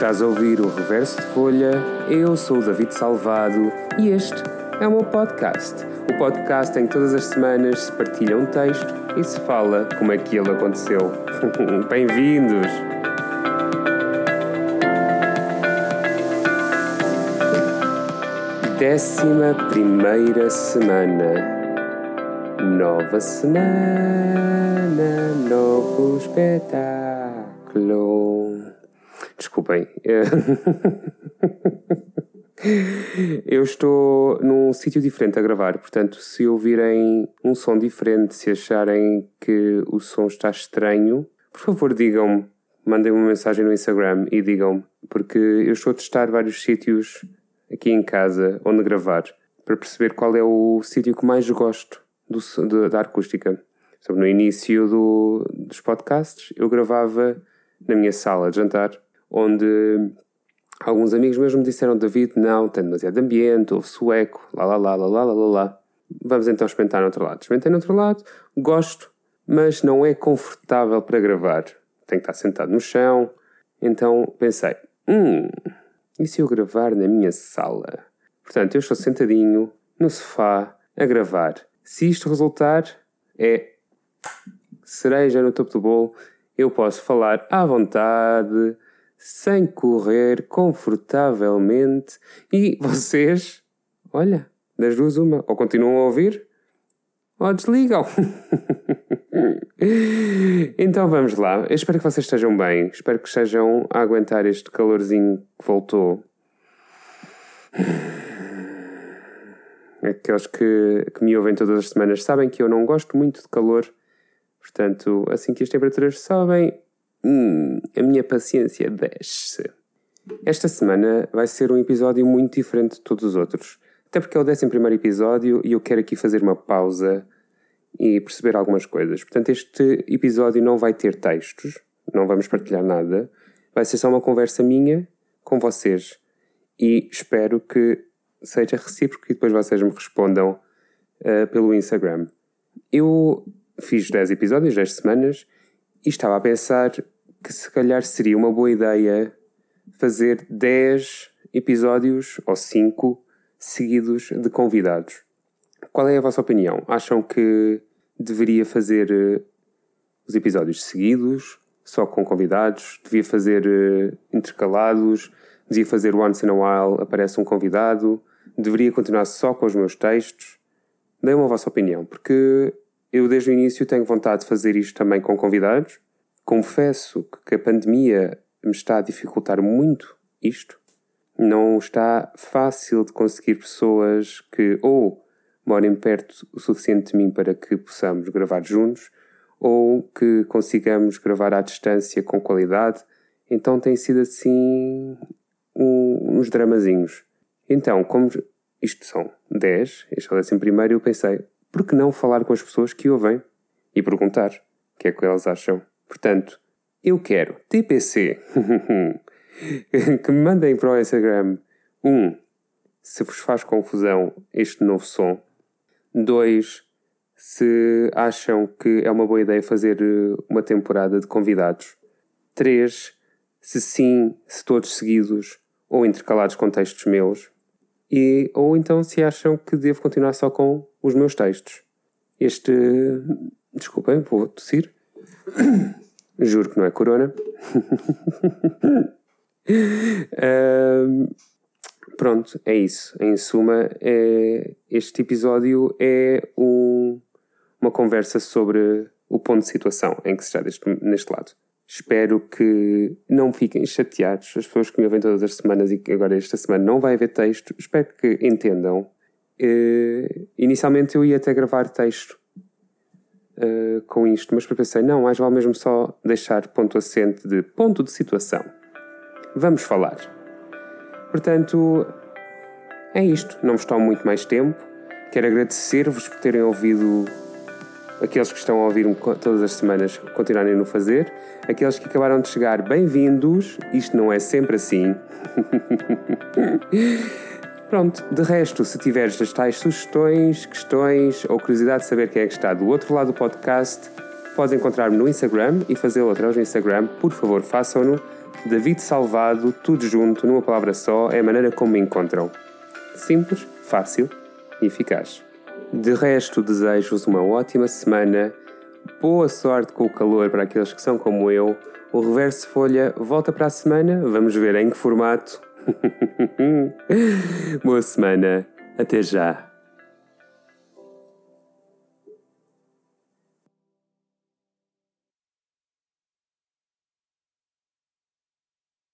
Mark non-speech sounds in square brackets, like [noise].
Estás a ouvir o Reverso de Folha, eu sou o David Salvado e este é o meu podcast. O podcast em que todas as semanas se partilha um texto e se fala como é que ele aconteceu. [laughs] Bem-vindos! Décima primeira semana. Nova semana, novo espetáculo. Desculpem. [laughs] Eu estou num sítio diferente a gravar, portanto, se ouvirem um som diferente, se acharem que o som está estranho, por favor digam-me, mandem uma mensagem no Instagram e digam-me, porque eu estou a testar vários sítios aqui em casa onde gravar, para perceber qual é o sítio que mais gosto do, da acústica. No início do, dos podcasts, eu gravava na minha sala de jantar onde alguns amigos meus me disseram: David, não, tem demasiado ambiente, houve sueco, lá lá lá lá lá lá lá. Vamos então experimentar no outro lado. Experimentei no outro lado, gosto, mas não é confortável para gravar. Tenho que estar sentado no chão. Então pensei: hum, e se eu gravar na minha sala? Portanto, eu estou sentadinho no sofá a gravar. Se isto resultar, é cereja no topo do bolo. Eu posso falar à vontade sem correr confortavelmente e vocês, olha, das duas uma, ou continuam a ouvir ou desligam. [laughs] então vamos lá. Eu espero que vocês estejam bem. Espero que estejam a aguentar este calorzinho que voltou. Aqueles que, que me ouvem todas as semanas sabem que eu não gosto muito de calor. Portanto, assim que as temperaturas sobem, Hum, a minha paciência desce. Esta semana vai ser um episódio muito diferente de todos os outros. Até porque é o 11 episódio e eu quero aqui fazer uma pausa e perceber algumas coisas. Portanto, este episódio não vai ter textos, não vamos partilhar nada. Vai ser só uma conversa minha com vocês. E espero que seja recíproco e depois vocês me respondam uh, pelo Instagram. Eu fiz 10 episódios, 10 semanas e estava a pensar que se calhar seria uma boa ideia fazer 10 episódios ou 5 seguidos de convidados. Qual é a vossa opinião? Acham que deveria fazer uh, os episódios seguidos, só com convidados? Devia fazer uh, intercalados? Devia fazer once in a while, aparece um convidado? Deveria continuar só com os meus textos? Deem-me a vossa opinião, porque eu desde o início tenho vontade de fazer isto também com convidados. Confesso que a pandemia me está a dificultar muito isto. Não está fácil de conseguir pessoas que ou morem perto o suficiente de mim para que possamos gravar juntos, ou que consigamos gravar à distância com qualidade. Então tem sido assim um, uns dramazinhos. Então, como isto são 10, este é o décimo primeiro, eu pensei, por que não falar com as pessoas que ouvem e perguntar o que é que elas acham? Portanto, eu quero TPC [laughs] que me mandem para o Instagram um se vos faz confusão este novo som. Dois, se acham que é uma boa ideia fazer eh, uma temporada de convidados. Três, se sim, se todos seguidos ou intercalados com textos meus. E, ou então se acham que devo continuar só com os meus textos. Este. Desculpem, vou tossir. [coughs] Juro que não é corona. [laughs] um, pronto, é isso. Em suma, é, este episódio é um, uma conversa sobre o ponto de situação em que se está deste, neste lado. Espero que não fiquem chateados, as pessoas que me ouvem todas as semanas e que agora esta semana não vai haver texto. Espero que entendam. Uh, inicialmente eu ia até gravar texto uh, com isto, mas pensei, não, mais vale mesmo só deixar ponto assente de ponto de situação. Vamos falar. Portanto, é isto. Não vos tomo muito mais tempo. Quero agradecer-vos por terem ouvido aqueles que estão a ouvir-me todas as semanas continuarem no fazer, aqueles que acabaram de chegar, bem-vindos, isto não é sempre assim. [laughs] Pronto, de resto, se tiveres as tais sugestões, questões ou curiosidade de saber quem é que está do outro lado do podcast, podes encontrar-me no Instagram e fazê-lo através do Instagram, por favor façam-no. David Salvado, tudo junto, numa palavra só, é a maneira como me encontram. Simples, fácil e eficaz. De resto, desejo-vos uma ótima semana, boa sorte com o calor para aqueles que são como eu. O Reverso Folha volta para a semana, vamos ver em que formato. [laughs] boa semana, até já.